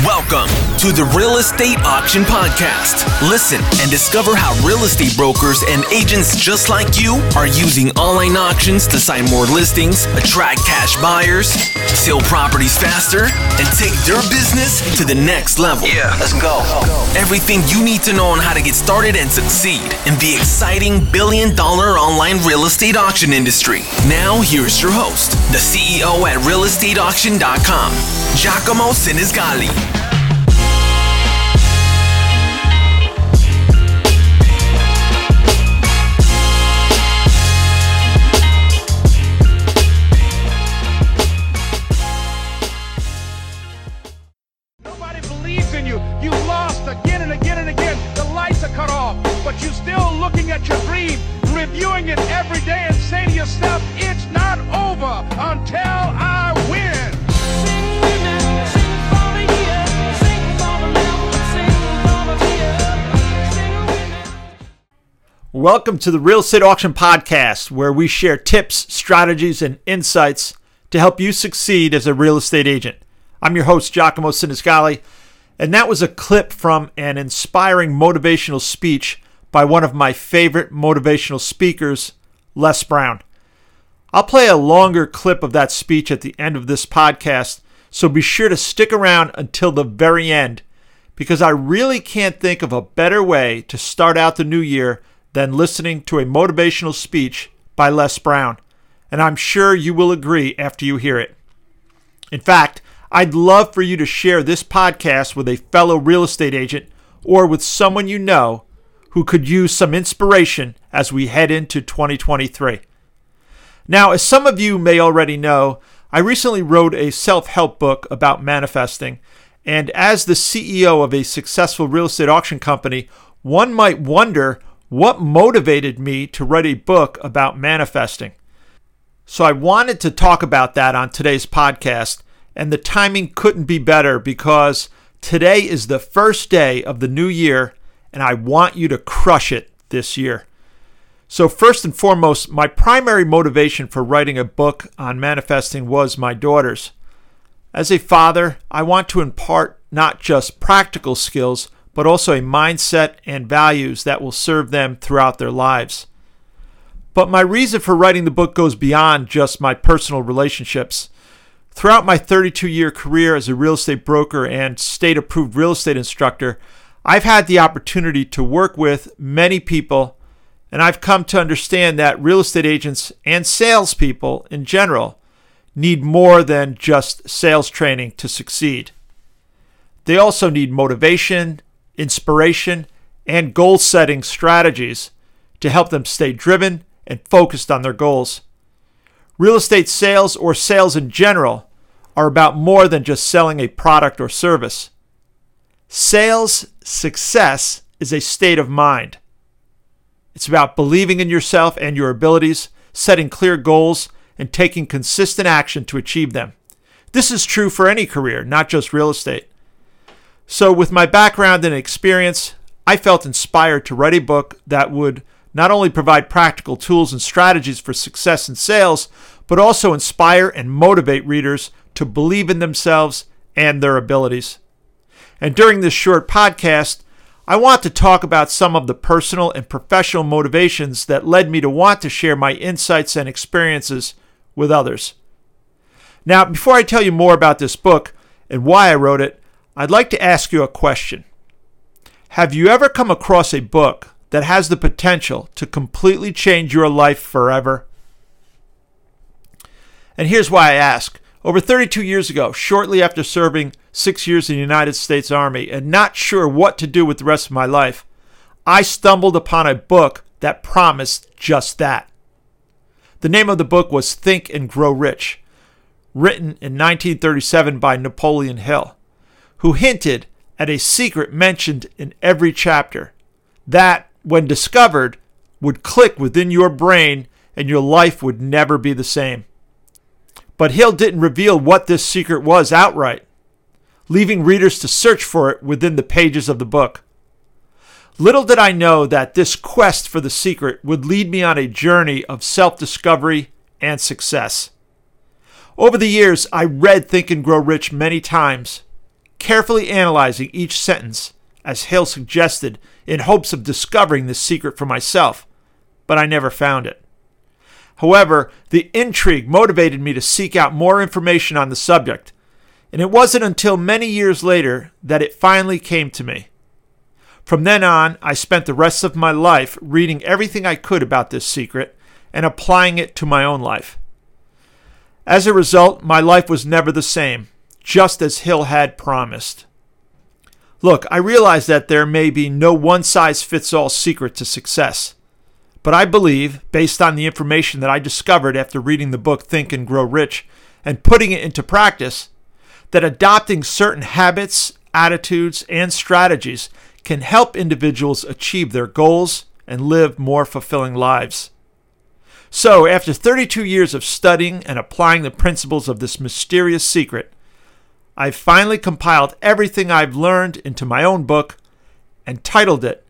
Welcome to the Real Estate Auction Podcast. Listen and discover how real estate brokers and agents just like you are using online auctions to sign more listings, attract cash buyers, sell properties faster, and take their business to the next level. Yeah, let's go. Everything you need to know on how to get started and succeed in the exciting billion dollar online real estate auction industry. Now, here's your host, the CEO at realestateauction.com, Giacomo Sinisgali. Fear, sing women. Welcome to the Real Estate Auction Podcast, where we share tips, strategies, and insights to help you succeed as a real estate agent. I'm your host, Giacomo Sinisgali, and that was a clip from an inspiring motivational speech by one of my favorite motivational speakers, Les Brown. I'll play a longer clip of that speech at the end of this podcast, so be sure to stick around until the very end because I really can't think of a better way to start out the new year than listening to a motivational speech by Les Brown. And I'm sure you will agree after you hear it. In fact, I'd love for you to share this podcast with a fellow real estate agent or with someone you know who could use some inspiration as we head into 2023. Now, as some of you may already know, I recently wrote a self help book about manifesting. And as the CEO of a successful real estate auction company, one might wonder what motivated me to write a book about manifesting. So I wanted to talk about that on today's podcast, and the timing couldn't be better because today is the first day of the new year, and I want you to crush it this year. So, first and foremost, my primary motivation for writing a book on manifesting was my daughters. As a father, I want to impart not just practical skills, but also a mindset and values that will serve them throughout their lives. But my reason for writing the book goes beyond just my personal relationships. Throughout my 32 year career as a real estate broker and state approved real estate instructor, I've had the opportunity to work with many people, and I've come to understand that real estate agents and salespeople in general need more than just sales training to succeed. They also need motivation, inspiration, and goal setting strategies to help them stay driven and focused on their goals. Real estate sales or sales in general are about more than just selling a product or service. Sales success is a state of mind. It's about believing in yourself and your abilities, setting clear goals, and taking consistent action to achieve them. This is true for any career, not just real estate. So, with my background and experience, I felt inspired to write a book that would not only provide practical tools and strategies for success in sales, but also inspire and motivate readers to believe in themselves and their abilities. And during this short podcast, I want to talk about some of the personal and professional motivations that led me to want to share my insights and experiences with others. Now, before I tell you more about this book and why I wrote it, I'd like to ask you a question. Have you ever come across a book that has the potential to completely change your life forever? And here's why I ask. Over 32 years ago, shortly after serving six years in the United States Army and not sure what to do with the rest of my life, I stumbled upon a book that promised just that. The name of the book was Think and Grow Rich, written in 1937 by Napoleon Hill, who hinted at a secret mentioned in every chapter that, when discovered, would click within your brain and your life would never be the same. But Hill didn't reveal what this secret was outright, leaving readers to search for it within the pages of the book. Little did I know that this quest for the secret would lead me on a journey of self discovery and success. Over the years, I read Think and Grow Rich many times, carefully analyzing each sentence, as Hale suggested, in hopes of discovering the secret for myself, but I never found it. However, the intrigue motivated me to seek out more information on the subject, and it wasn't until many years later that it finally came to me. From then on, I spent the rest of my life reading everything I could about this secret and applying it to my own life. As a result, my life was never the same, just as Hill had promised. Look, I realize that there may be no one size fits all secret to success. But I believe, based on the information that I discovered after reading the book Think and Grow Rich and putting it into practice, that adopting certain habits, attitudes, and strategies can help individuals achieve their goals and live more fulfilling lives. So, after 32 years of studying and applying the principles of this mysterious secret, I've finally compiled everything I've learned into my own book and titled it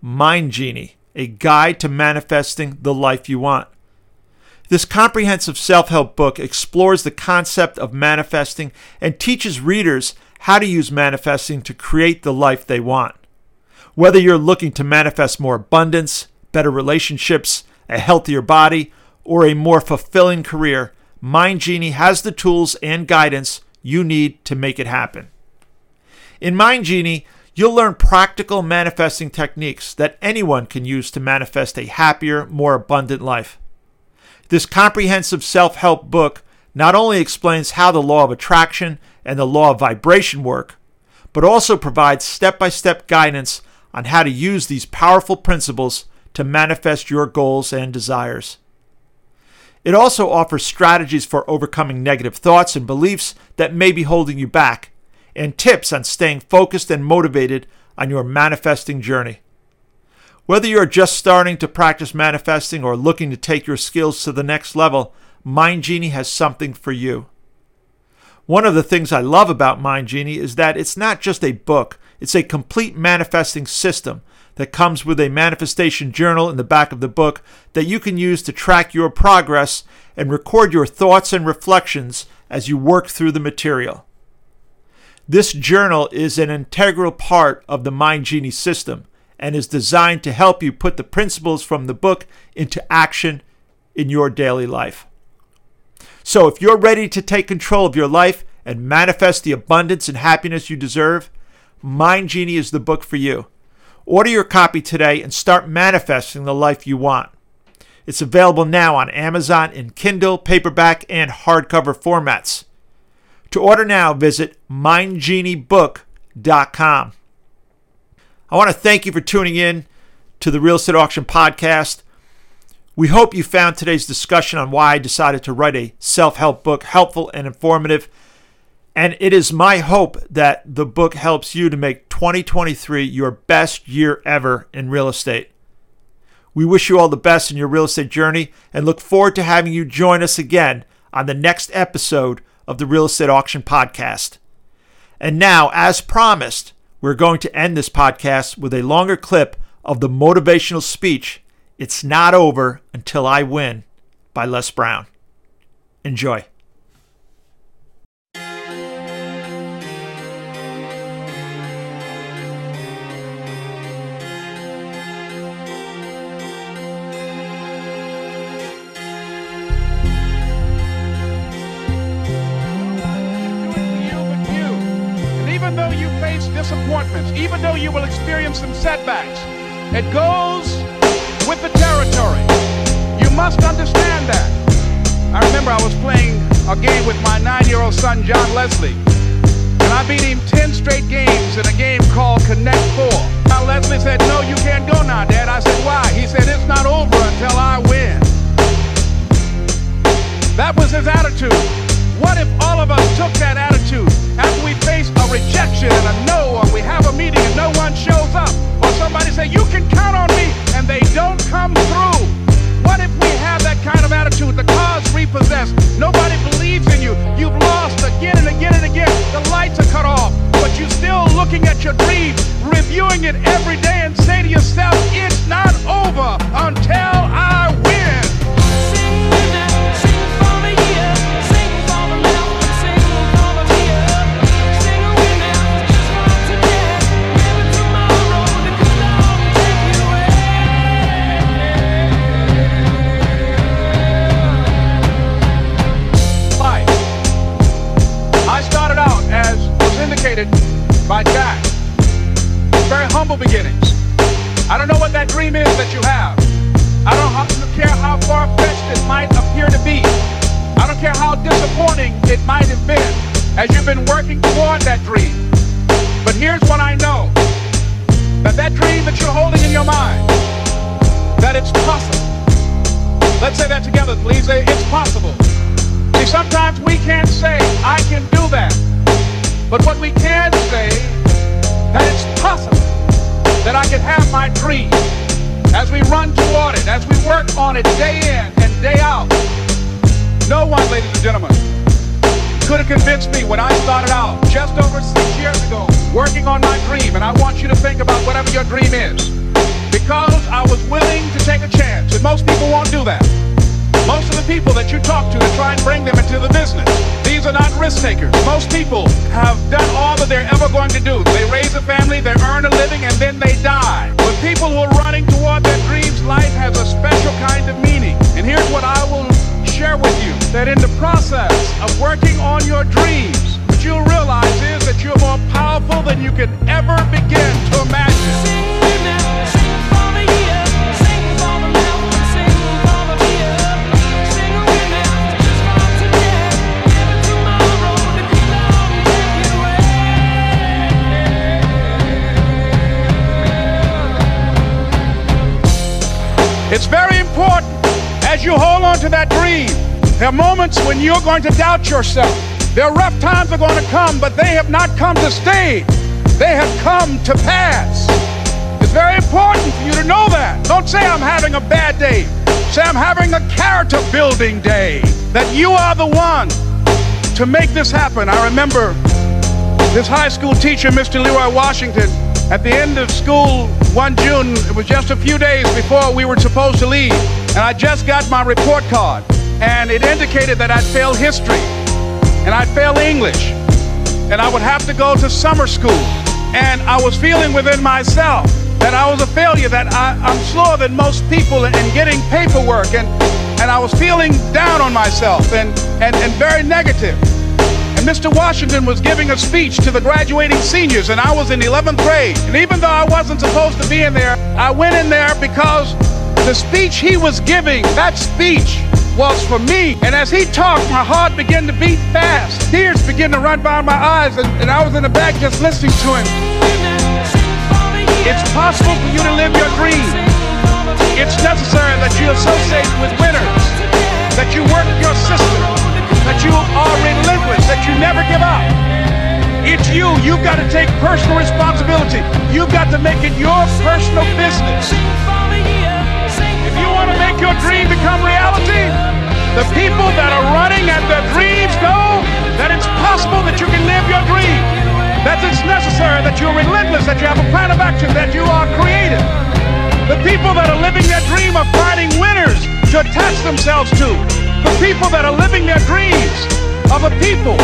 Mind Genie A Guide to Manifesting the Life You Want. This comprehensive self help book explores the concept of manifesting and teaches readers how to use manifesting to create the life they want. Whether you're looking to manifest more abundance, better relationships, a healthier body, or a more fulfilling career, Mind Genie has the tools and guidance you need to make it happen. In Mind Genie, you'll learn practical manifesting techniques that anyone can use to manifest a happier, more abundant life. This comprehensive self help book not only explains how the law of attraction and the law of vibration work, but also provides step by step guidance on how to use these powerful principles to manifest your goals and desires. It also offers strategies for overcoming negative thoughts and beliefs that may be holding you back, and tips on staying focused and motivated on your manifesting journey. Whether you're just starting to practice manifesting or looking to take your skills to the next level, Mind Genie has something for you. One of the things I love about Mind Genie is that it's not just a book, it's a complete manifesting system that comes with a manifestation journal in the back of the book that you can use to track your progress and record your thoughts and reflections as you work through the material. This journal is an integral part of the Mind Genie system and is designed to help you put the principles from the book into action in your daily life. So, if you're ready to take control of your life and manifest the abundance and happiness you deserve, Mind Genie is the book for you. Order your copy today and start manifesting the life you want. It's available now on Amazon in Kindle, paperback, and hardcover formats. To order now, visit mindgeniebook.com. I want to thank you for tuning in to the Real Estate Auction Podcast. We hope you found today's discussion on why I decided to write a self help book helpful and informative. And it is my hope that the book helps you to make 2023 your best year ever in real estate. We wish you all the best in your real estate journey and look forward to having you join us again on the next episode of the Real Estate Auction Podcast. And now, as promised, we're going to end this podcast with a longer clip of the motivational speech, It's Not Over Until I Win by Les Brown. Enjoy. Even though you face disappointments, even though you will experience some setbacks, it goes with the territory. You must understand that. I remember I was playing a game with my nine-year-old son, John Leslie. And I beat him 10 straight games in a game called Connect 4. Now Leslie said, no, you can't go now, Dad. I said, why? He said, it's not over until I win. That was his attitude. What if disappointing it might have been as you've been working toward that dream. But here's what I know. That that dream that you're holding in your mind, that it's possible. Let's say that together, please. It's possible. See, sometimes we can't say, I can do that. But what we can say, that it's possible that I can have my dream as we run toward it, as we work on it day in and day out. No one, ladies and gentlemen, could have convinced me when I started out just over six years ago working on my dream. And I want you to think about whatever your dream is. Because I was willing to take a chance. And most people won't do that. Most of the people that you talk to to try and bring them into the business, these are not risk takers. Most people have done all that they're ever going to do. They raise a family, they earn a living, and then they die. But people who are running toward their dreams, It's very important as you hold on to that dream. There are moments when you're going to doubt yourself. There are rough times are going to come, but they have not come to stay. They have come to pass. It's very important for you to know that. Don't say I'm having a bad day. Say I'm having a character building day. That you are the one to make this happen. I remember this high school teacher, Mr. Leroy Washington, at the end of school one June, it was just a few days before we were supposed to leave, and I just got my report card, and it indicated that I'd failed history, and I'd failed English, and I would have to go to summer school, and I was feeling within myself that I was a failure, that I, I'm slower than most people in, in getting paperwork, and, and I was feeling down on myself and, and, and very negative. Mr. Washington was giving a speech to the graduating seniors, and I was in 11th grade. And even though I wasn't supposed to be in there, I went in there because the speech he was giving, that speech was for me. And as he talked, my heart began to beat fast. Tears began to run down my eyes, and, and I was in the back just listening to him. It's possible for you to live your dream. It's necessary that you associate with winners, that you work your system, that you are relentless, that you never give up. It's you. You've got to take personal responsibility. You've got to make it your personal business. If you want to make your dream become reality, the people that are running at their dreams know that it's possible that you can live your dream. That it's necessary that you're relentless, that you have a plan of action, that you are creative. The people that are living their dream are finding winners to attach themselves to. The people that are living their dreams of a people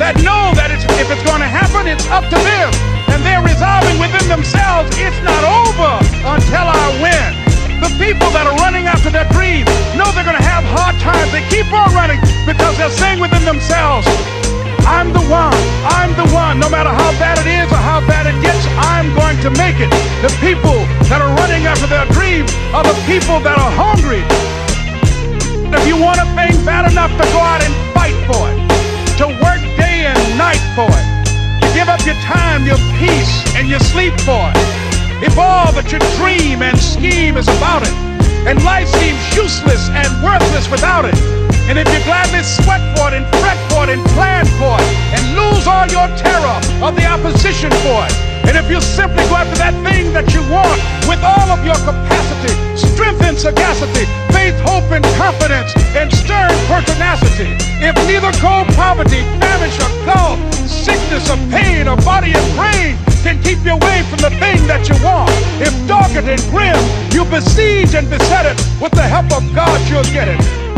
that know that it's, if it's going to happen, it's up to them. And they're resolving within themselves, it's not over until I win. The people that are running after their dreams know they're going to have hard times. They keep on running because they're saying within themselves, I'm the one. I'm the one. No matter how bad it is or how bad it gets, I'm going to make it. The people that are running after their dreams are the people that are hungry. If you want a thing bad enough to go out and fight for it, to work day and night for it, to give up your time, your peace, and your sleep for it. If all that you dream and scheme is about it, and life seems useless and worthless without it, and if you gladly sweat for it and fret for it and plan for it, and lose all your terror of the opposition for it, and if you simply go after that thing that you want with all of your capacity, strength and sagacity, faith, hope, and confidence, and stern pertinacity, if neither cold poverty, famish, or cold, sickness or pain or body and brain can keep you away from the thing that you want, if dogged and grim, you besiege and beset it with the help of God, you'll get it.